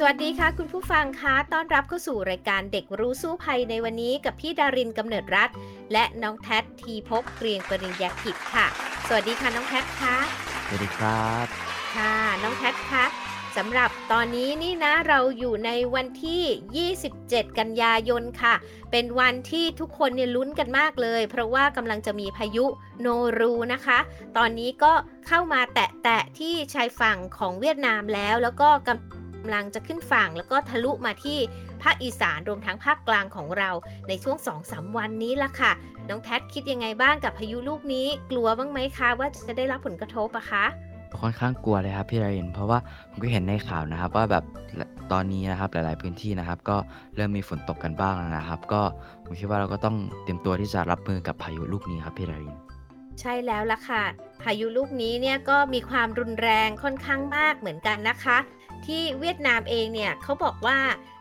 สวัสดีค่ะคุณผู้ฟังคะต้อนรับเข้าสู่รายการเด็กรู้สู้ภัยในวันนี้กับพี่ดารินกำเนิดรัฐ และน้องแท็ทีพบเกรียงปริญญากิจค่ะ สวัสดีค่ะน้องแท็คะสวัสดีครับค่ะน้องแท็คะสำหรับตอนนี้นี่นะเราอยู่ในวันที่ 27 กันยายนค่ะ เป็นวันที่ทุกคนเนี่ยลุ้นกันมากเลย เพราะว่ากำลังจะมีพายุโนรูนะคะ ตอนนี้ก็เข้ามาแตะๆที่ชายฝั่งของเวียดนามแล้วแล้วก็กำ ลังจะขึ้นฝั่งแล้วก็ทะลุมาที่ภาคอีสานรวมทั้งภาคกลางของเราในช่วง 2-3 วันนี้ละค่ะ น้องแท็คิดยังไงบ้างกับพายุลูกนี้ กลัวบ้างไหมคะ ว่าจะได้รับผลกระทบอะคะค่อนข้างกลัวเลยครับพี่ดารินเพราะว่าผมก็เห็นในข่าวนะครับ ว่าแบบตอนนี้นะครับหลาย ๆพื้นที่นะครับ ก็เริ่มมีฝนตกกันบ้างแล้วนะครับ ก็ผมคิดว่าเราก็ต้องเตรียมตัวที่จะรับมือกับพายุลูกนี้ครับพี่ดารินใช่แล้วล่ะค่ะ พายุลูกนี้เนี่ยก็มีความรุนแรงค่อนข้างมากเหมือนกันนะคะ ที่เวียดนามเองเนี่ยเขาบอกว่า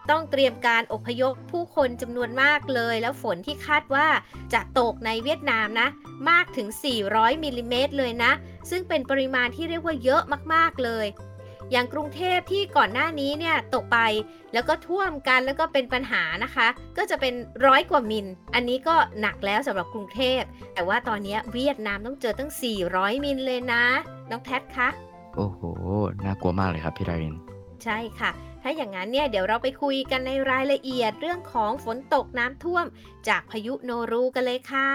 ต้องเตรียมการอพยพผู้คนจำนวนมากเลย แล้วฝนที่คาดว่าจะตกในเวียดนามนะ มากถึง 400มิลลิเมตรเลยนะ ซึ่งเป็นปริมาณที่เรียกว่าเยอะมากๆเลย อย่างกรุงเทพที่ก่อนหน้านี้เนี่ยตกไปแล้วก็ท่วมกันแล้วก็เป็นปัญหานะคะ ก็จะเป็นร้อยกว่ามิล อันนี้ก็หนักแล้วสำหรับกรุงเทพ แต่ว่าตอนนี้เวียดนามต้องเจอตั้ง 400 มิลเลยนะ น้องแท็คะ โอ้โห น่ากลัวมากเลยครับพี่ดาริน ใช่ค่ะ ถ้าอย่างนั้นเนี่ยเดี๋ยวเราไปคุยกันในรายละเอียดเรื่องของฝนตกน้ำท่วม จากพายุโนรูกันเลยค่ะ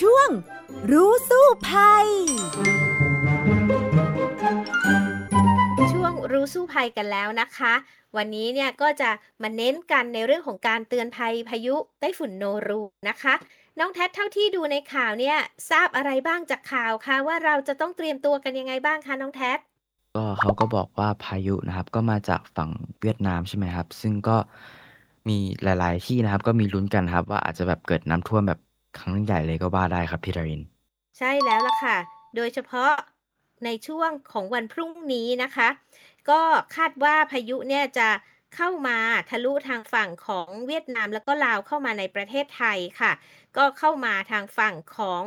ช่วง รู้สู้ภัยช่วงรู้สู้ภัยกันแล้วนะคะ วันนี้เนี่ยก็จะมาเน้นกันในเรื่องของการเตือนภัยพายุไต้ฝุ่นโนรูนะคะ น้องแท็เท่าที่ดูในข่าวเนี่ยทราบอะไรบ้างจากข่าวคะว่าเราจะต้องเตรียมตัวกันยังไงบ้างคะน้องแท็ก็เขาก็บอกว่าพายุนะครับ ก็มาจากฝั่งเวียดนามใช่ไหมครับ ซึ่งก็มีหลาย ๆ ที่นะครับ ก็มีลุ้นกันครับ ว่าอาจจะแบบเกิดน้ำท่วมแบบครั้งใหญ่เลยก็ว่าได้ครับพี่ดาริน ใช่แล้วล่ะค่ะ โดยเฉพาะในช่วงของวันพรุ่งนี้นะคะ ก็คาดว่าพายุเนี่ยจะ เข้ามาทะลุทางฝั่งของเวียดนามแล้วก็ลาวเข้ามาในประเทศไทยค่ะ ก็เข้ามาทางฝั่งของ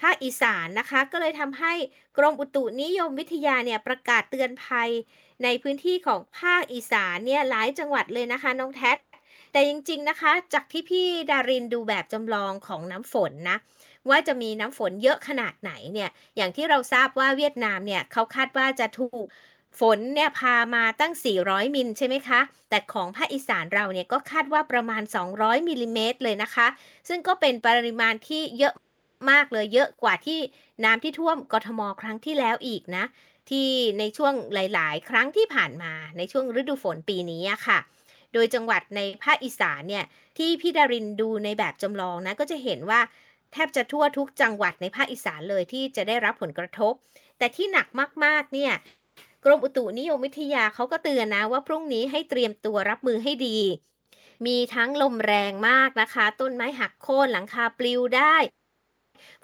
ภาคอีสานนะคะ ก็เลยทำให้กรมอุตุนิยมวิทยาเนี่ยประกาศเตือนภัยในพื้นที่ของภาคอีสานเนี่ยหลายจังหวัดเลยนะคะน้องแท็แต่จริงๆนะคะ จากที่พี่ดารินดูแบบจำลองของน้ำฝนนะว่าจะมีน้ำฝนเยอะขนาดไหนเนี่ยอย่างที่เราทราบว่าเวียดนามเนี่ยเขาคาดว่าจะถูก ฝนเนี่ยพามาตั้ง 400 มิลใช่ไหมคะ แต่ของภาคอีสานเราเนี่ยก็คาดว่าประมาณ 200 มิลลิเมตรเลยนะคะ ซึ่งก็เป็นปริมาณที่เยอะมากเลยเยอะกว่าที่น้ำที่ท่วมกทมครั้งที่แล้วอีกนะ ที่ในช่วงหลาย ๆ ครั้งที่ผ่านมาในช่วงฤดูฝนปีนี้ค่ะ โดยจังหวัดในภาคอีสานเนี่ยที่พี่ดารินดูในแบบจำลองนะก็จะเห็นว่าแทบจะทั่วทุกจังหวัดในภาคอีสานเลยที่จะได้รับผลกระทบ แต่ที่หนักมาก ๆ เนี่ย กรมอุตุนิยมวิทยาเขาก็เตือนนะว่าพรุ่งนี้ให้เตรียมตัวรับมือให้ดี มีทั้งลมแรงมากนะคะ ต้นไม้หักโค่นหลังคาปลิวได้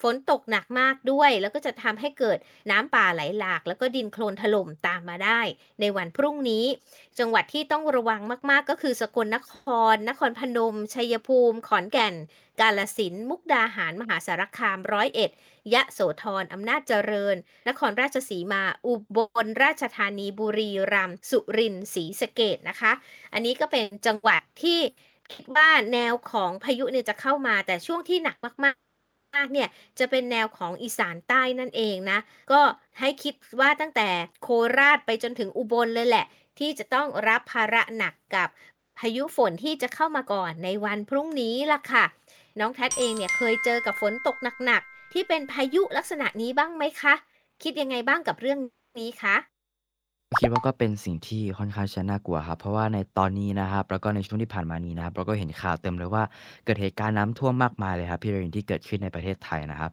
ฝนตกหนักมากด้วย แล้วก็จะทำให้เกิดน้ำป่าไหลหลาก แล้วก็ดินโคลนถล่มตามมาได้ ในวันพรุ่งนี้ จังหวัดที่ต้องระวังมากๆ ก็คือสกลนคร นครพนม ชัยภูมิ ขอนแก่น กาลสินธุ์มุกดาหาร มหาสารคามร้อยเอ็ดยะโสธรอำนาจเจริญ นครราชสีมา อุบลราชธานีบุรีรัมย์สุรินทร์ศรีสะเกดนะคะ อันนี้ก็เป็นจังหวัดที่คิดว่าแนวของพายุเนี่ยจะเข้ามาแต่ช่วงที่หนักมากากเนี่ยจะเป็นแนวของอีสานใต้นั่นเองนะ ก็ให้คิดว่าตั้งแต่โคราชไปจนถึงอุบลเลยแหละ ที่จะต้องรับภาระหนักกับพายุฝนที่จะเข้ามาก่อนในวันพรุ่งนี้ล่ะค่ะ น้องแท็เองเนี่ยเคยเจอกับฝนตกหนักๆที่เป็นพายุลักษณะนี้บ้างไหมคะ คิดยังไงบ้างกับเรื่องนี้คะ คิดว่าก็เป็นสิ่งที่ค่อนข้างจะน่ากลัวครับ เพราะว่าในตอนนี้นะครับ แล้วก็ในช่วงที่ผ่านมานี้นะครับ เราก็เห็นข่าวเต็มเลยว่า เกิดเหตุการณ์น้ำท่วมมากมายเลยครับ พี่รินที่เกิดขึ้นในประเทศไทยนะครับ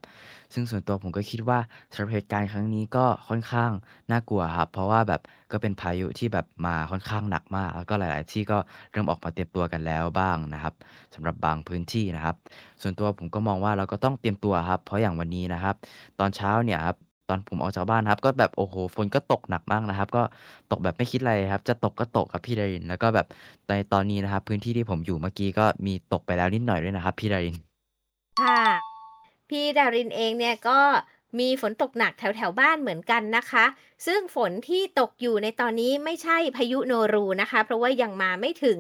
ซึ่งส่วนตัวผมก็คิดว่าสำหรับเหตุการณ์ครั้งนี้ก็ค่อนข้างน่ากลัวครับ เพราะว่าแบบก็เป็นพายุที่แบบมาค่อนข้างหนักมาก แล้วก็หลาย ๆ ที่ก็เริ่มออกมาเตรียมตัวกันแล้วบ้างนะครับสำหรับบางพื้นที่นะครับ ส่วนตัวผมก็มองว่าเราก็ต้องเตรียมตัวครับ เพราะอย่างวันนี้นะครับ ตอนเช้าเนี่ยครับ ตอนผมออกจากบ้านครับ ก็แบบโอ้โฮฝนก็ตกหนักมากนะครับ ก็ตกแบบไม่คิดอะไรครับ จะตกก็ตกครับพี่ดาริน แล้วก็แบบในตอนนี้นะครับ พื้นที่ที่ผมอยู่เมื่อกี้ก็มีตกไปแล้วนิดหน่อยด้วยนะครับ พี่ดาริน ค่ะ พี่ดารินเองเนี่ยก็มีฝนตกหนักแถวแถวบ้านเหมือนกันนะคะ ซึ่งฝนที่ตกอยู่ในตอนนี้ไม่ใช่พายุโนรูนะคะ เพราะว่ายังมาไม่ถึง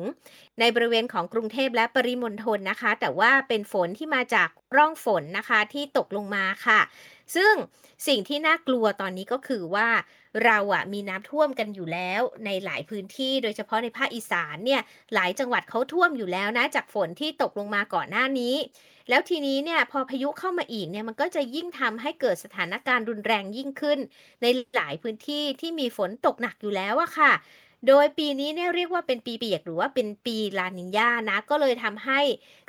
ในบริเวณของกรุงเทพและปริมณฑลนะคะ แต่ว่าเป็นฝนที่มาจากร่องฝนนะคะที่ตกลงมาค่ะ ซึ่งสิ่งที่น่ากลัวตอนนี้ก็คือว่าเราอะมีน้ำท่วมกันอยู่แล้วในหลายพื้นที่โดยเฉพาะในภาคอีสานเนี่ยหลายจังหวัดเขาท่วมอยู่แล้วนะจากฝนที่ตกลงมาก่อนหน้านี้ แล้วทีนี้เนี่ยพอพายุเข้ามาอีกเนี่ยมันก็จะยิ่งทำให้เกิดสถานการณ์รุนแรงยิ่งขึ้น ในหลายพื้นที่ที่มีฝนตกหนักอยู่แล้วอะค่ะ โดยปีนี้เนี่ยเรียกว่าเป็นปีเปียกหรือว่าเป็นปีลานิญานะก็เลยทำให้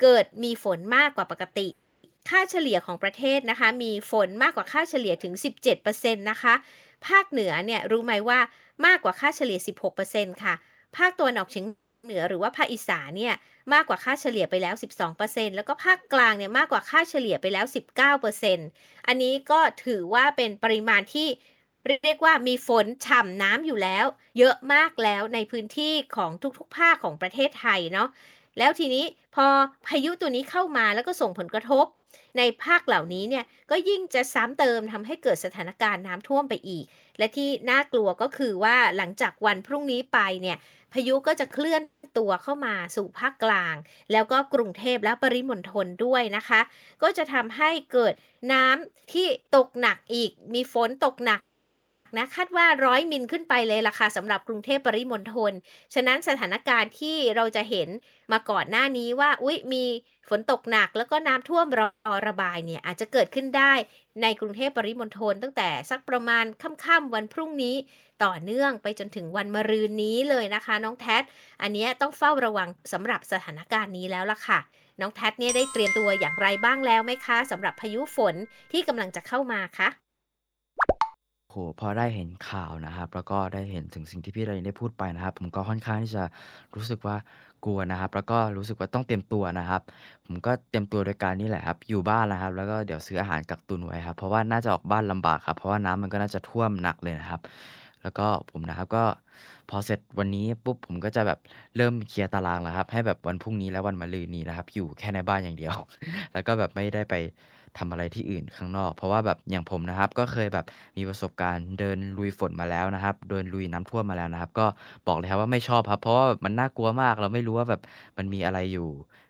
เกิดมีฝนมากกว่าปกติ ค่าเฉลี่ยของประเทศนะคะมีฝนมากกว่าค่าเฉลี่ยถึง 17%นะคะภาคเหนือเนี่ยรู้ไหมว่ามากกว่าค่าเฉลี่ย 16%ค่ะ ภาคตะวันออกเฉียงเหนือหรือว่าภาคอีสานเนี่ยมากกว่าค่าเฉลี่ยไปแล้ว 12%แล้วก็ภาคกลางเนี่ยมากกว่าค่าเฉลี่ยไปแล้ว 19%อันนี้ก็ถือว่าเป็นปริมาณที่เรียกว่ามีฝนฉ่ำน้ำอยู่แล้ว เยอะมากแล้วในพื้นที่ของทุกๆ ภาคของประเทศไทยเนาะแล้วทีนี้พอพายุตัวนี้เข้ามาแล้วก็ส่งผลกระทบ ในภาคเหล่านี้เนี่ยก็ยิ่งจะซ้ำเติมทำให้เกิดสถานการณ์น้ำท่วมไปอีก และที่น่ากลัวก็คือว่าหลังจากวันพรุ่งนี้ไปเนี่ยพายุก็จะเคลื่อนตัวเข้ามาสู่ภาคกลาง แล้วก็กรุงเทพและปริมณฑลด้วยนะคะ ก็จะทำให้เกิดน้ำที่ตกหนักอีก มีฝนตกหนักนะคาดว่าร้อยมิลขึ้นไปเลยล่ะค่ะสำหรับกรุงเทพปริมณฑลฉะนั้นสถานการณ์ที่เราจะเห็นมาก่อนหน้านี้ว่าอุ๊ยมี ฝนตกหนักแล้วก็น้ำท่วมรอระบายเนี่ยอาจจะเกิดขึ้นได้ในกรุงเทพปริมณฑลตั้งแต่สักประมาณค่ำๆวันพรุ่งนี้ต่อเนื่องไปจนถึงวันมะรืนนี้เลยนะคะ น้องแท็อันนี้ต้องเฝ้าระวังสำหรับสถานการณ์นี้แล้วล่ะค่ะ น้องแท็เนี่ยได้เตรียมตัวอย่างไรบ้างแล้วไหมคะสำหรับพายุฝนที่กำลังจะเข้ามาคะ โอ้โฮพอได้เห็นข่าวนะครับ แล้วก็ได้เห็นถึงสิ่งที่พี่ดารินได้พูดไปนะครับ ผมก็ค่อนข้างที่จะรู้สึกว่ากลัวนะครับ แล้วก็รู้สึกว่าต้องเตรียมตัวนะครับ ผมก็เตรียมตัวโดยการนี่แหละครับ อยู่บ้านนะครับ แล้วก็เดี๋ยวซื้ออาหารกักตุนไว้ครับ เพราะว่าน่าจะออกบ้านลำบากครับ เพราะว่าน้ำมันก็น่าจะท่วมหนักเลยนะครับ แล้วก็ผมนะครับก็พอเสร็จวันนี้ปุ๊บผมก็จะแบบเริ่มเคลียร์ตารางแล้วครับ ให้แบบวันพรุ่งนี้และวันมะรืนนี้นะครับ อยู่แค่ในบ้านอย่างเดียว แล้วก็แบบไม่ได้ไป ทำอะไรที่อื่นข้างนอก เพราะว่าแบบอย่างผมนะครับ ก็เคยแบบมีประสบการณ์เดินลุยฝนมาแล้วนะครับเดินลุยน้ำท่วมมาแล้วนะครับ ก็บอกเลยครับว่าไม่ชอบครับ เพราะว่ามันน่ากลัวมากเราไม่รู้ว่าแบบมันมีอะไรอยู่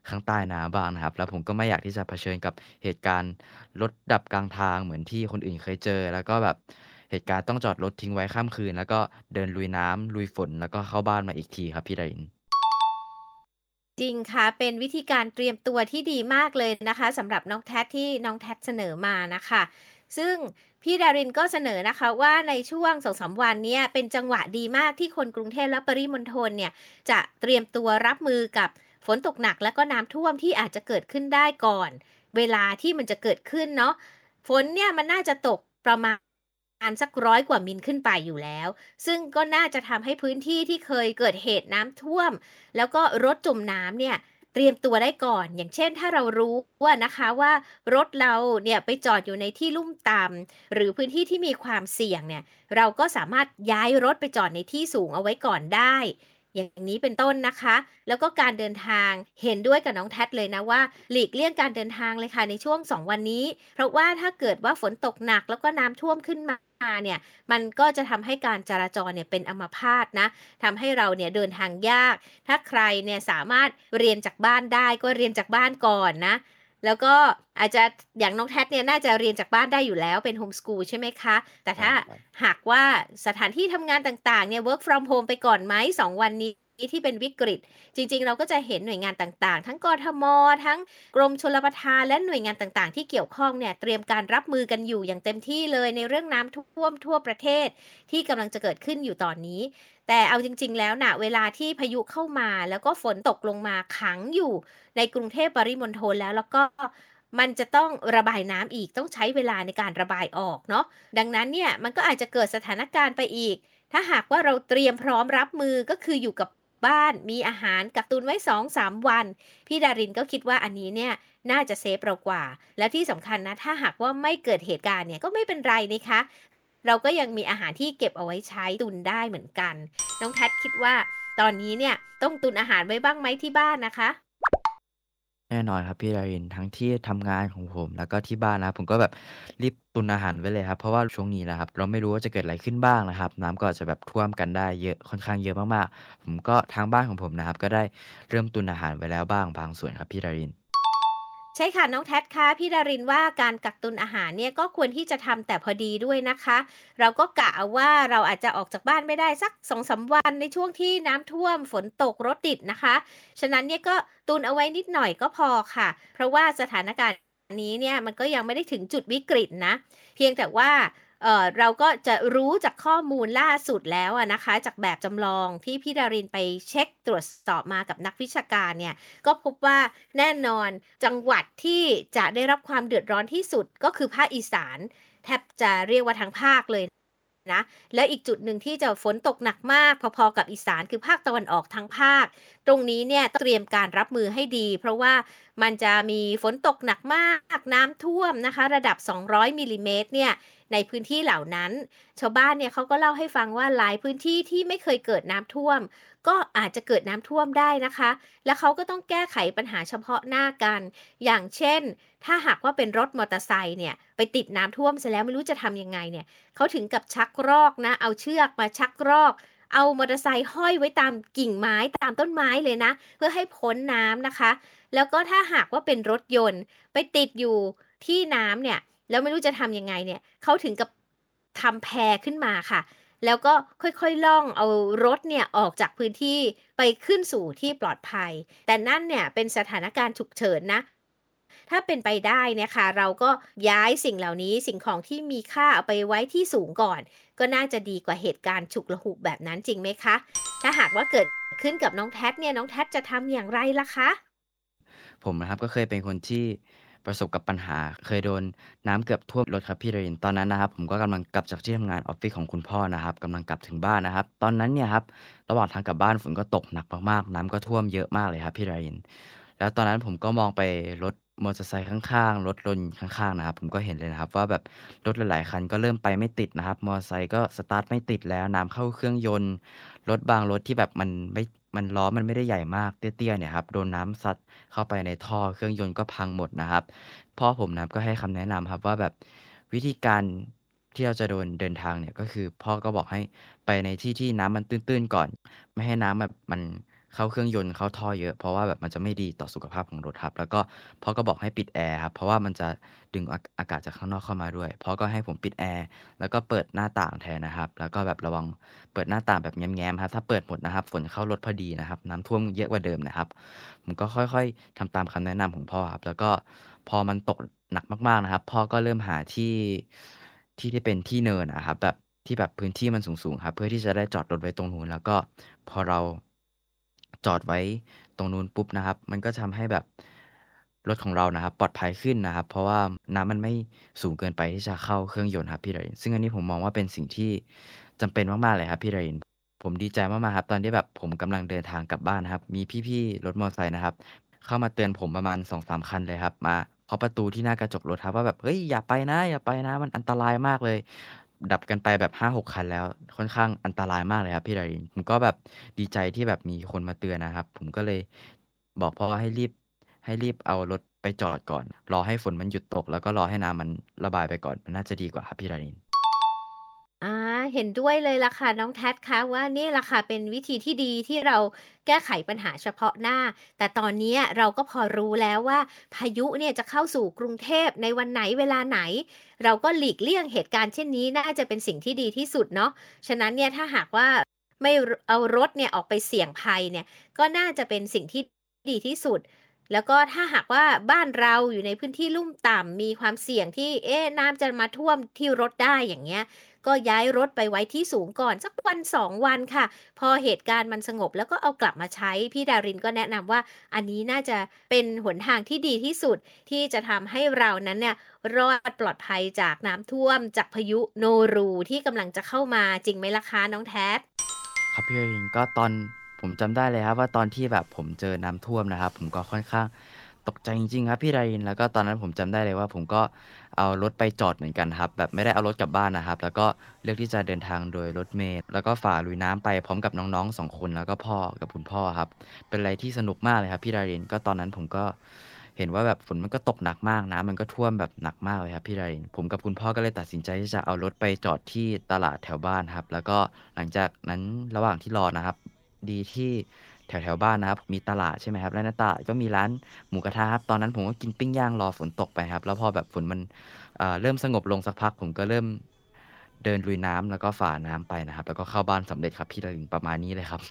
ข้างใต้น้ำบ้างนะครับ แล้วผมก็ไม่อยากที่จะเผชิญกับเหตุการณ์รถดับกลางทางเหมือนที่คนอื่นเคยเจอ แล้วก็แบบเหตุการณ์ต้องจอดรถทิ้งไว้ข้ามคืน แล้วก็เดินลุยน้ำลุยฝนแล้วก็เข้าบ้านมาอีกทีครับพี่ดาริน จริงค่ะ เป็นวิธีการเตรียมตัวที่ดีมากเลยนะคะสำหรับน้องแท็ที่น้องแท็เสนอมานะคะ ซึ่งพี่ดารินก็เสนอนะคะว่าในช่วงสองสามวันเนี้ยเป็นจังหวะดีมากที่คนกรุงเทพและปริมณฑลเนี่ยจะเตรียมตัวรับมือกับฝนตกหนักและก็น้ำท่วมที่อาจจะเกิดขึ้นได้ก่อน เวลาที่มันจะเกิดขึ้นเนาะฝนเนี่ยมันน่าจะตกประมาณ สักร้อยกว่ามิลขึ้นไปอยู่แล้ว ซึ่งก็น่าจะทำให้พื้นที่ที่เคยเกิดเหตุน้ำท่วม แล้วก็รถจมน้ำเนี่ยเตรียมตัวได้ก่อน อย่างเช่นถ้าเรารู้ว่านะคะว่ารถเราเนี่ยไปจอดอยู่ในที่ลุ่มต่ำหรือพื้นที่ที่มีความเสี่ยงเนี่ยเราก็สามารถย้ายรถไปจอดในที่สูงเอาไว้ก่อนได้ อย่างนี้เป็นต้นนะคะ แล้วก็การเดินทางเห็นด้วยกับน้องแท็เลยนะว่า หลีกเลี่ยงการเดินทางเลยค่ะในช่วง 2 วันนี้ เพราะว่าถ้าเกิดว่าฝนตกหนักแล้วก็น้ำท่วมขึ้นมาเนี่ยมันก็จะทำให้การจราจรเนี่ยเป็นอัมพาตนะทำให้เราเนี่ยเดินทางยาก ถ้าใครเนี่ยสามารถเรียนจากบ้านได้ก็เรียนจากบ้านก่อนนะ แล้วก็อาจจะอย่างน้องแท็เนี่ยน่าจะเรียนจากบ้านได้อยู่แล้วเป็นโฮมสกูลใช่ไหมคะ แต่ถ้าหากว่าสถานที่ทำงานต่างๆเนี่ย work from home ไปก่อนไหมสองวันนี้ที่เป็นวิกฤต จริง ๆ เราก็จะเห็นหน่วยงานต่างๆ ทั้งกทม ทั้งกรมชลประทานและหน่วยงานต่างๆ ที่เกี่ยวข้องเนี่ยเตรียมการรับมือกันอยู่อย่างเต็มที่เลยในเรื่องน้ำท่วมทั่วประเทศ ที่กำลังจะเกิดขึ้นอยู่ตอนนี้ แต่เอาจริง ๆ แล้วน่ะ เวลาที่พายุเข้ามา แล้วก็ฝนตกลงมาขังอยู่ในกรุงเทพปริมณฑลแล้วแล้วก็มันจะต้องระบายน้ำอีกต้องใช้เวลาในการระบายออกเนาะดังนั้นเนี่ยมันก็อาจจะเกิดสถานการณ์ไปอีก ถ้าหากว่าเราเตรียมพร้อมรับมือก็คืออยู่กับบ้านมีอาหารกักตุนไว้2-3วัน พี่ดารินก็คิดว่าอันนี้เนี่ยน่าจะเซฟเรากว่า และที่สำคัญนะ ถ้าหากว่าไม่เกิดเหตุการณ์เนี่ยก็ไม่เป็นไรนี่คะ เราก็ยังมีอาหารที่เก็บเอาไว้ใช้ตุนได้เหมือนกัน น้องแพทคิดว่าตอนนี้เนี่ยต้องตุนอาหารไว้บ้างไหมที่บ้านนะคะ?แน่นอนครับพี่ดารินทั้งที่ทำงานของผม แล้วก็ที่บ้านนะครับผมก็แบบรีบตุนอาหารไว้เลยครับ เพราะว่าช่วงนี้นะครับ เราไม่รู้ว่าจะเกิดอะไรขึ้นบ้างนะครับ น้ำก็อาจจะแบบท่วมกันได้เยอะค่อนข้างเยอะมากๆ ผมก็ทางบ้านของผมนะครับ ก็ได้เริ่มตุนอาหารไว้แล้วบ้างบางส่วนครับพี่ดาริน ใช่ค่ะน้องแท็ดคะพี่ดารินว่าการกักตุนอาหารเนี่ยก็ควรที่จะทำแต่พอดีด้วยนะคะ เราก็กะเอาว่าเราอาจจะออกจากบ้านไม่ได้สักสองสามวันในช่วงที่น้ำท่วมฝนตกรถติดนะคะ ฉะนั้นเนี่ยก็ตุนเอาไว้นิดหน่อยก็พอค่ะ เพราะว่าสถานการณ์นี้เนี่ยมันก็ยังไม่ได้ถึงจุดวิกฤตนะ เพียงแต่ว่า เเราก็จะรู้จากข้อมูลล่าสุดแล้วอะนะคะ จากแบบจำลองที่พี่ดารินไปเช็กตรวจสอบมากับนักวิชาการเนี่ยก็พบว่าแน่นอนจังหวัดที่จะได้รับความเดือดร้อนที่สุดก็คือภาคอีสานแทบจะเรียกว่าทั้งภาคเลยนะและอีกจุดหนึ่งที่จะฝนตกหนักมาก พอๆกับอีสานคือภาคตะวันออกทั้งภาค ตรงนี้เนี่ยเตรียมการรับมือให้ดี เพราะว่ามันจะมีฝนตกหนักมาก น้ำท่วมนะคะ ระดับ 200มิลลิเมตรเนี่ย ในพื้นที่เหล่านั้น ชาวบ้านเนี่ยเขาก็เล่าให้ฟังว่าหลายพื้นที่ที่ไม่เคยเกิดน้ำท่วม ก็อาจจะเกิดน้ำท่วมได้นะคะ และเขาก็ต้องแก้ไขปัญหาเฉพาะหน้ากัน อย่างเช่น ถ้าหากว่าเป็นรถมอเตอร์ไซค์เนี่ยไปติดน้ำท่วมเสียแล้วไม่รู้จะทำยังไงเนี่ยเขาถึงกับชักรอกนะ เอาเชือกมาชักรอกเอามอเตอร์ไซค์ห้อยไว้ตามกิ่งไม้ตามต้นไม้เลยนะ เพื่อให้พ้นน้ำนะคะ แล้วก็ถ้าหากว่าเป็นรถยนต์ไปติดอยู่ที่น้ำเนี่ย แล้วไม่รู้จะทำยังไงเนี่ยเขาถึงกับทำแพขึ้นมาค่ะ แล้วก็ค่อยๆล่องเอารถเนี่ยออกจากพื้นที่ไปขึ้นสู่ที่ปลอดภัย แต่นั่นเนี่ยเป็นสถานการณ์ฉุกเฉินนะถ้าเป็นไปได้เนี่ยค่ะเราก็ย้ายสิ่งเหล่านี้สิ่งของที่มีค่าเอาไปไว้ที่สูงก่อน ก็น่าจะดีกว่าเหตุการณ์ฉุกละหุกแบบนั้นจริงไหมคะ?ถ้าหากว่าเกิดขึ้นกับน้องแพทเนี่ยน้องแพทจะทำอย่างไรล่ะคะ?ผมนะครับก็เคยเป็นคนที่ ประสบกับปัญหา เคยโดนน้ำเกือบท่วมรถครับพี่ดรินตอนนั้นนะครับ ผมก็กำลังกลับจากที่ทำงานออฟฟิศของคุณพ่อนะครับกำลังกลับถึงบ้านนะครับ ตอนนั้นเนี่ยครับระหว่างทางกลับบ้านฝนก็ตกหนักมากๆ น้ำก็ท่วมเยอะมากเลยครับพี่ดรินแล้วตอนนั้นผมก็มองไปรถมอเตอร์ไซค์ข้างๆ รถยนต์ข้างๆ นะครับ ผมก็เห็นเลยนะครับ ว่าแบบรถหลายๆ คันก็เริ่มไปไม่ติดนะครับ มอเตอร์ไซค์ก็สตาร์ตไม่ติดแล้ว น้ำเข้าเครื่องยนต์ รถบางรถที่แบบมันไม่ มันล้อมันไม่ได้ใหญ่มากเตี้ย ๆ เนี่ยครับ โดนน้ำซัดเข้าไปในท่อ เครื่องยนต์ก็พังหมดนะครับ พ่อผมนะครับก็ให้คำแนะนำครับว่าแบบวิธีการที่เราจะโดนเดินทางเนี่ย ก็คือพ่อก็บอกให้ไปในที่ที่น้ำมันตื้น ๆ ก่อน ไม่ให้น้ำแบบมัน เข้าเครื่องยนต์เข้าท่อเยอะ เพราะว่าแบบมันจะไม่ดีต่อสุขภาพของรถครับ แล้วก็พ่อก็บอกให้ปิดแอร์ครับ เพราะว่ามันจะดึงอากอากาศจากข้างนอกเข้ามาด้วยพ่อก็ให้ผมปิดแอร์แล้วก็เปิดหน้าต่างแทนนะครับ แล้วก็แบบระวังเปิดหน้าต่างแบบแง้มๆครับ ถ้าเปิดหมดนะครับ ฝนเข้ารถพอดีนะครับ น้ำท่วมเยอะกว่าเดิมนะครับ ผมก็ค่อยๆทำตามคำแนะนำของพ่อครับ แล้วก็พอมันตกหนักมากๆนะครับ พ่อก็เริ่มหาที่ที่ที่เป็นที่เนินอะครับ แบบที่แบบพื้นที่มันสูงๆครับ เพื่อที่จะได้จอดรถไว้ตรงนู้นแล้วก็พอเรา จอดไว้ตรงนู้นปุ๊บนะครับ มันก็ทำให้แบบรถของเรานะครับ ปลอดภัยขึ้นนะครับ เพราะว่าน้ำมันไม่สูงเกินไปที่จะเข้าเครื่องยนต์ครับพี่ดารินซึ่งอันนี้ผมมองว่าเป็นสิ่งที่จำเป็นมากๆเลยครับพี่ดารินผมดีใจมากๆครับ ตอนที่แบบผมกำลังเดินทางกลับบ้านนะครับ มีพี่ๆรถมอเตอร์ไซค์นะครับ เข้ามาเตือนผมประมาณ2-3คันเลยครับ มาเคาะประตูที่หน้ากระจกรถครับว่าแบบ"เฮ้ยอย่าไปนะ อย่าไปนะ มันอันตรายมากเลย" ดับกันไปแบบห้าหกคันแล้วค่อนข้างอันตรายมากเลยครับพี่ดารินผมก็แบบดีใจที่แบบมีคนมาเตือนนะครับ ผมก็เลยบอกพ่อให้รีบให้รีบเอารถไปจอดก่อน รอให้ฝนมันหยุดตก แล้วก็รอให้น้ำมันระบายไปก่อนมันน่าจะดีกว่าครับพี่ดาริน อา เห็นด้วยเลยล่ะค่ะ น้องแพทคะว่า นี่แหละค่ะเป็นวิธีที่ดีที่เราแก้ไขปัญหาเฉพาะหน้า แต่ตอนเนี้ยเราก็พอรู้แล้วว่า พายุเนี่ยจะเข้าสู่กรุงเทพในวันไหนเวลาไหน เราก็หลีกเลี่ยงเหตุการณ์เช่นนี้ น่าจะเป็นสิ่งที่ดีที่สุดเนาะ ฉะนั้นเนี่ยถ้าหากว่า ไม่เอารถเนี่ยออกไปเสี่ยงภัยเนี่ย ก็น่าจะเป็นสิ่งที่ดีที่สุด แล้วก็ถ้าหากว่า บ้านเราอยู่ในพื้นที่ลุ่มต่ำ มีความเสี่ยงที่ เอ๊ะ น้ำจะมาท่วมที่รถได้ อย่างเงี้ย ก็ย้ายรถไปไว้ที่สูงก่อนสักวันสองวันค่ะ พอเหตุการณ์มันสงบแล้วก็เอากลับมาใช้ พี่ดารินก็แนะนำว่าอันนี้น่าจะเป็นหนทางที่ดีที่สุดที่จะทำให้เรานั้นเนี่ยรอดปลอดภัยจากน้ำท่วมจากพายุโนรูที่กำลังจะเข้ามาจริงไหมล่ะคะน้องแท็ดครับพี่ดารินก็ตอนผมจำได้เลยครับว่าตอนที่แบบผมเจอน้ำท่วมนะครับ ผมก็ค่อนข้างตกใจจริงๆครับพี่ดารินแล้วก็ตอนนั้นผมจำได้เลยว่าผมก็ เอารถไปจอดเหมือนกันครับ แบบไม่ได้เอารถกลับบ้านนะครับ แล้วก็เลือกที่จะเดินทางโดยรถเมล์แล้วก็ฝ่าลุยน้ำไปพร้อมกับน้องๆสองคนแล้วก็พ่อกับคุณพ่อครับ เป็นอะไรที่สนุกมากเลยครับพี่ดารินก็ตอนนั้นผมก็เห็นว่าแบบฝนมันก็ตกหนักมากน้ำมันก็ท่วมแบบหนักมากเลยครับพี่ดารินผมกับคุณพ่อก็เลยตัดสินใจที่จะเอารถไปจอดที่ตลาดแถวบ้านครับ แล้วก็หลังจากนั้นระหว่างที่รอนะครับ ดีที่ แถวแถวบ้านนะครับมีตลาดใช่ไหมครับและในตลาดก็มีร้านหมูกระทะครับตอนนั้นผมก็กินปิ้งย่างรอฝนตกไปครับ แล้วพอแบบฝนมันเเริ่มสงบลงสักพัก ผมก็เริ่มเดินลุยน้ำแล้วก็ฝ่าน้ำไปนะครับ แล้วก็เข้าบ้านสำเร็จครับพี่ดารินประมาณนี้เลยครับ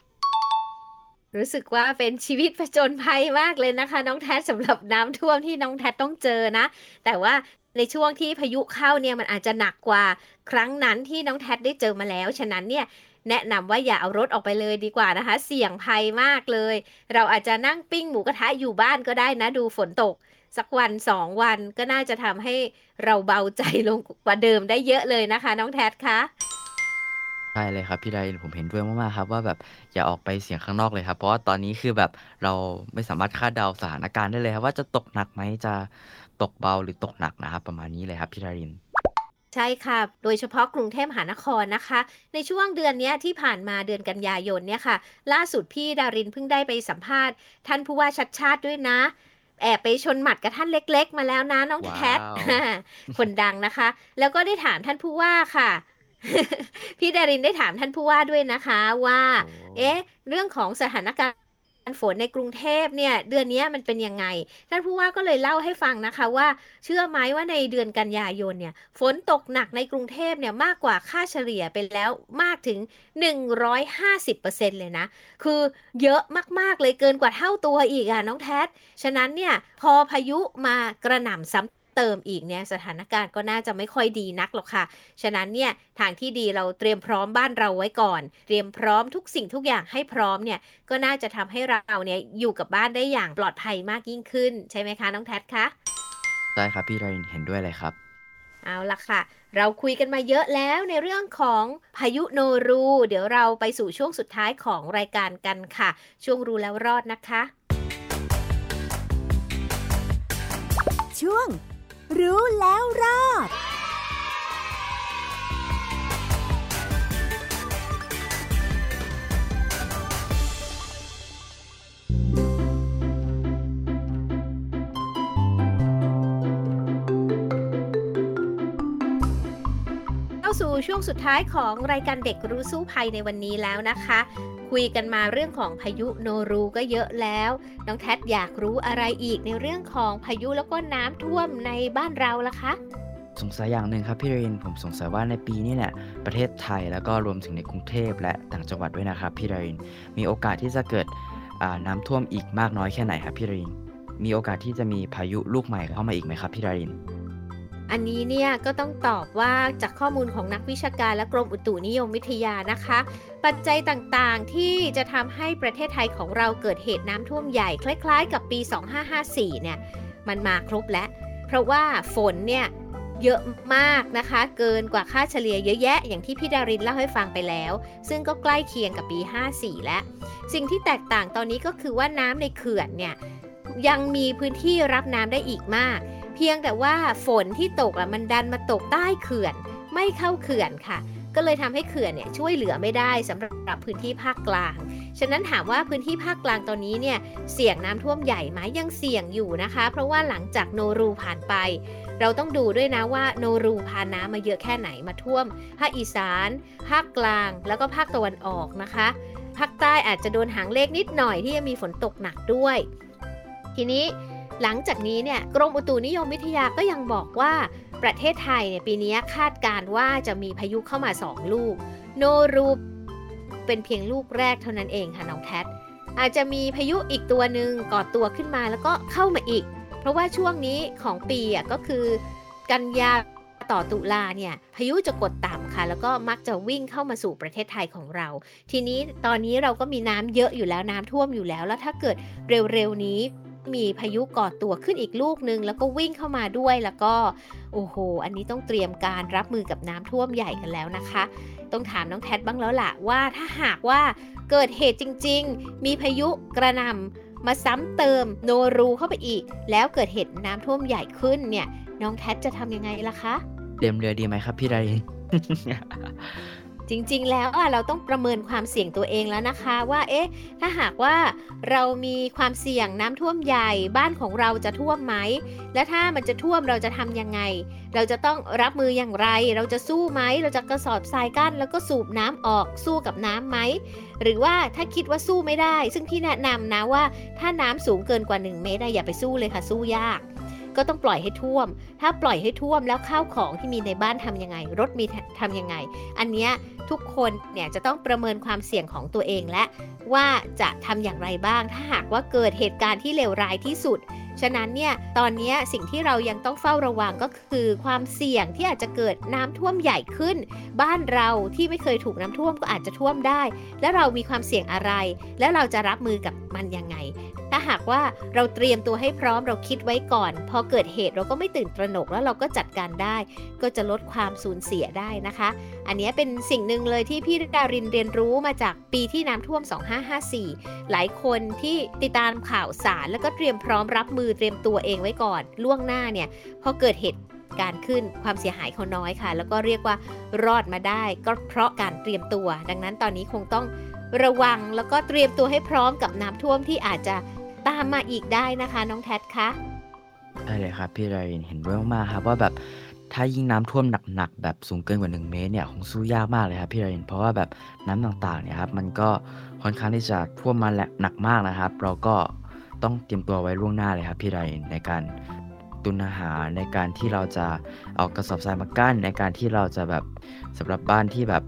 รู้สึกว่าเป็นชีวิตผจญภัยมากเลยนะคะ น้องแท็สำหรับน้ำท่วมที่น้องแท็ต้องเจอนะ แต่ว่าในช่วงที่พายุเข้าเนี่ยมันอาจจะหนักกว่าครั้งนั้นที่น้องแท็ได้เจอมาแล้ว ฉะนั้นเนี่ย แนะนำว่าอย่าเอารถออกไปเลยดีกว่านะคะ เสี่ยงภัยมากเลย เราอาจจะนั่งปิ้งหมูกระทะอยู่บ้านก็ได้นะ ดูฝนตก สักวันสองวันก็น่าจะทำให้เราเบาใจลงกว่าเดิมได้เยอะเลยนะคะ น้องแท็คะใช่เลยครับพี่ไดรินผมเห็นด้วยมากๆครับว่าแบบอย่าออกไปเสี่ยงข้างนอกเลยครับ เพราะว่าตอนนี้คือแบบเราไม่สามารถคาดเดาสถานการณ์ได้เลยครับว่าจะตกหนักไหมจะตกเบาหรือตกหนักนะครับ ประมาณนี้เลยครับพี่ไดริน ใช่ค่ะ โดยเฉพาะกรุงเทพมหานครนะคะ ในช่วงเดือนเนี้ยที่ผ่านมาเดือนกันยายนเนี่ยค่ะ ล่าสุดพี่ดารินเพิ่งได้ไปสัมภาษณ์ ท่านผู้ว่าชัดชาติด้วยนะแอบไปชนหมัดกับท่านเล็ก ๆ มาแล้วนะน้องว้าวแคทคนดังนะคะ แล้วก็ได้ถามท่านผู้ว่าค่ะ พี่ดารินได้ถามท่านผู้ว่าด้วยนะคะว่าโอ้เอ๊ะ เรื่องของสถานการณ์ ฝนในกรุงเทพเนี่ยเดือนนี้มันเป็นยังไง ท่านผู้ว่าก็เลยเล่าให้ฟังนะคะว่า เชื่อไหมว่าในเดือนกันยายนเนี่ยฝนตกหนักในกรุงเทพเนี่ยมากกว่าค่าเฉลี่ยไปแล้วมากถึง 150%เลยนะ คือเยอะมากๆเลยเกินกว่าเท่าตัวอีกอะน้องแท็ฉะนั้นเนี่ยพอพายุมากระหน่ำซ้ำ เติมอีกเนี่ยสถานการณ์ก็น่าจะไม่ค่อยดีนักหรอกค่ะ ฉะนั้นเนี่ยทางที่ดีเราเตรียมพร้อมบ้านเราไว้ก่อน เตรียมพร้อมทุกสิ่งทุกอย่างให้พร้อมเนี่ยก็น่าจะทำให้เราเนี่ยอยู่กับบ้านได้อย่างปลอดภัยมากยิ่งขึ้น ใช่ไหมคะน้องแท็คะใช่ครับพี่ไดรินเห็นด้วยเลยครับเอาละค่ะ เราคุยกันมาเยอะแล้วในเรื่องของพายุโนรู เดี๋ยวเราไปสู่ช่วงสุดท้ายของรายการกันค่ะ ช่วงรู้แล้วรอดนะคะ ช่วง รู้แล้วรอดเข้าสู่ช่วงสุดท้ายของรายการเด็กรู้สู้ภัยในวันนี้แล้วนะคะ คุยกันมาเรื่องของพายุโนรูก็เยอะแล้ว น้องแท็อยากรู้อะไรอีกในเรื่องของพายุแล้วก็น้ำท่วมในบ้านเราล่ะคะ สงสัยอย่างหนึ่งครับพี่ไดรินผมสงสัยว่าในปีนี้เนี่ยประเทศไทยแล้วก็รวมถึงในกรุงเทพและต่างจังหวัดด้วยนะครับพี่ไดรินมีโอกาสที่จะเกิดอ่าน้ำท่วมอีกมากน้อยแค่ไหนครับพี่ไดรินมีโอกาสที่จะมีพายุลูกใหม่เข้ามาอีกไหมครับพี่ไดรินอันนี้เนี่ยก็ต้องตอบว่าจากข้อมูลของนักวิชาการและกรมอุตุนิยมวิทยานะคะ ปัจจัยต่างๆ ที่จะทำให้ประเทศไทยของเราเกิดเหตุน้ำท่วมใหญ่ คล้ายๆ กับปี 2554 เนี่ย มันมาครบแล้ว เพราะว่าฝนเนี่ยเยอะมากนะคะ เกินกว่าค่าเฉลี่ยเยอะแยะ อย่างที่พี่ดารินเล่าให้ฟังไปแล้ว ซึ่งก็ใกล้เคียงกับปี 54 แล้ว สิ่งที่แตกต่างตอนนี้ก็คือว่าน้ำในเขื่อนเนี่ยยังมีพื้นที่รับน้ำได้อีกมาก เพียงแต่ว่าฝนที่ตกอะมันดันมาตกใต้เขื่อน ไม่เข้าเขื่อนค่ะ ก็เลยทำให้เขื่อนเนี่ยช่วยเหลือไม่ได้สำหรับพื้นที่ภาคกลาง ฉะนั้นถามว่าพื้นที่ภาคกลางตอนนี้เนี่ยเสี่ยงน้ำท่วมใหญ่ไหมยังเสี่ยงอยู่นะคะ เพราะว่าหลังจากโนรูผ่านไป เราต้องดูด้วยนะว่าโนรูพาน้ำมาเยอะแค่ไหนมาท่วม ภาคอีสาน ภาคกลาง แล้วก็ภาคตะวันออกนะคะ ภาคใต้อาจจะโดนหางเลขนิดหน่อยที่จะมีฝนตกหนักด้วย ทีนี้ หลังจากนี้เนี่ยกรมอุตุนิยมวิทยาก็ยังบอกว่าประเทศไทยเนี่ยปีนี้คาดการณ์ว่าจะมีพายุเข้ามา 2 ลูก โนรูปเป็นเพียงลูกแรกเท่านั้นเองค่ะน้องแทดอาจจะมีพายุอีกตัวหนึ่งก่อตัวขึ้นมาแล้วก็เข้ามาอีก เพราะว่าช่วงนี้ของปีอะก็คือ กันยาต่อตุลาเนี่ยพายุจะกดต่ำค่ะ แล้วก็มักจะวิ่งเข้ามาสู่ประเทศไทยของเรา ทีนี้ตอนนี้เราก็มีน้ำเยอะอยู่แล้วน้ำท่วมอยู่แล้ว แล้วถ้าเกิดเร็วๆนี้ มีพายุก่อตัวขึ้นอีกลูกนึง แล้วก็วิ่งเข้ามาด้วยแล้วก็โอ้โห อันนี้ต้องเตรียมการรับมือกับน้ำท่วมใหญ่กันแล้วนะคะ ต้องถามน้องแท็ดบ้างแล้วล่ะว่าถ้าหากว่าเกิดเหตุจริง ๆ มีพายุกระหน่ำมาซ้ำเติมโนรูเข้าไปอีก แล้วเกิดเหตุน้ำท่วมใหญ่ขึ้นเนี่ย น้องแท็ดจะทำยังไงล่ะคะ เตรียมเรือดีไหมครับพี่ดาริน จริงๆ แล้วเราต้องประเมินความเสี่ยงตัวเองแล้วนะคะว่าเอ๊ะถ้าหากว่าเรามีความเสี่ยงน้ำท่วมใหญ่บ้านของเราจะท่วมไหม และถ้ามันจะท่วมเราจะทำยังไง เราจะต้องรับมืออย่างไร เราจะสู้ไหม เราจะกระสอบทรายกั้น แล้วก็สูบน้ำออกสู้กับน้ำไหม หรือว่าถ้าคิดว่าสู้ไม่ได้ ซึ่งที่แนะนำนะว่าถ้าน้ำสูงเกินกว่า 1 เมตรอย่าไปสู้เลยค่ะสู้ยาก ก็ต้องปล่อยให้ท่วม ถ้าปล่อยให้ท่วมแล้วข้าวของที่มีในบ้านทำยังไง รถมีทำยังไง อันเนี้ยทุกคนเนี่ยจะต้องประเมินความเสี่ยงของตัวเองและ ว่าจะทำอย่างไรบ้าง ถ้าหากว่าเกิดเหตุการณ์ที่เลวร้ายที่สุด ฉะนั้นเนี่ยตอนนี้สิ่งที่เรายังต้องเฝ้าระวังก็คือความเสี่ยงที่อาจจะเกิดน้ำท่วมใหญ่ขึ้น บ้านเราที่ไม่เคยถูกน้ำท่วมก็อาจจะท่วมได้ และเรามีความเสี่ยงอะไร แล้วเราจะรับมือกับมันยังไง ถ้าหากว่าเราเตรียมตัวให้พร้อมเราคิดไว้ก่อน พอเกิดเหตุเราก็ไม่ตื่นตระหนกแล้วเราก็จัดการได้ ก็จะลดความสูญเสียได้นะคะ อันนี้เป็นสิ่งหนึ่งเลยที่พี่ดารินเรียนรู้มาจากปีที่น้ำท่วม 2554 หลายคนที่ติดตามข่าวสารแล้วก็เตรียมพร้อมรับมือเตรียมตัวเองไว้ก่อน ล่วงหน้าเนี่ยพอเกิดเหตุการขึ้นความเสียหายเขาน้อยค่ะ แล้วก็เรียกว่ารอดมาได้ก็เพราะการเตรียมตัว ดังนั้นตอนนี้คงต้องระวังแล้วก็เตรียมตัวให้พร้อมกับน้ำท่วมที่อาจจะ ตามมาอีกได้นะคะ น้องแท็ดคะใช่เลยครับพี่ดารินเห็นด้วยมากๆครับว่าแบบถ้ายิ่งน้ำท่วมหนักๆแบบสูงเกินกว่า 1 เมตรเนี่ยคงสู้ยากมากเลยครับพี่ดารินเพราะว่าแบบน้ำต่างๆเนี่ยครับมันก็ค่อนข้างที่จะท่วมมาแหละหนักมากนะครับ เราก็ต้องเตรียมตัวไว้ล่วงหน้าเลยครับพี่ดารินในการตุนอาหารในการที่เราจะเอากระสอบทรายมากั้นในการที่เราจะแบบสำหรับบ้านที่แบบ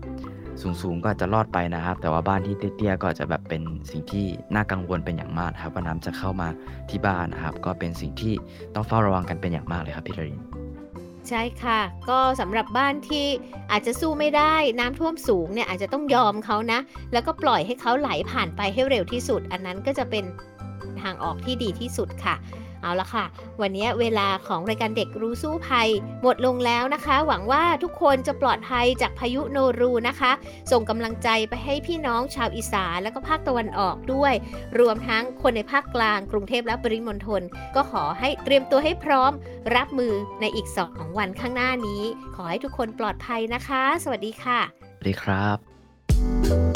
สูงๆก็อาจจะรอดไปนะครับ แต่ว่าบ้านที่เตี้ยๆก็อาจจะแบบเป็นสิ่งที่น่ากังวลเป็นอย่างมากครับว่าน้ำจะเข้ามาที่บ้านนะครับ ก็เป็นสิ่งที่ต้องเฝ้าระวังกันเป็นอย่างมากเลยครับพี่ดรินใช่ค่ะ ก็สำหรับบ้านที่อาจจะสู้ไม่ได้น้ำท่วมสูงเนี่ยอาจจะต้องยอมเขานะ แล้วก็ปล่อยให้เขาไหลผ่านไปให้เร็วที่สุด อันนั้นก็จะเป็นทางออกที่ดีที่สุดค่ะ เอาละค่ะ วันนี้เวลาของรายการเด็กรู้สู้ภัย หมดลงแล้วนะคะ หวังว่าทุกคนจะปลอดภัยจากพายุโนรูนะคะ ส่งกำลังใจไปให้พี่น้องชาวอีสานและก็ภาคตะวันออกด้วย รวมทั้งคนในภาคกลาง กรุงเทพและปริมณฑลก็ขอให้เตรียมตัวให้พร้อม รับมือในอีก2วันข้างหน้านี้ ขอให้ทุกคนปลอดภัยนะคะ สวัสดีค่ะสวัสดีครับ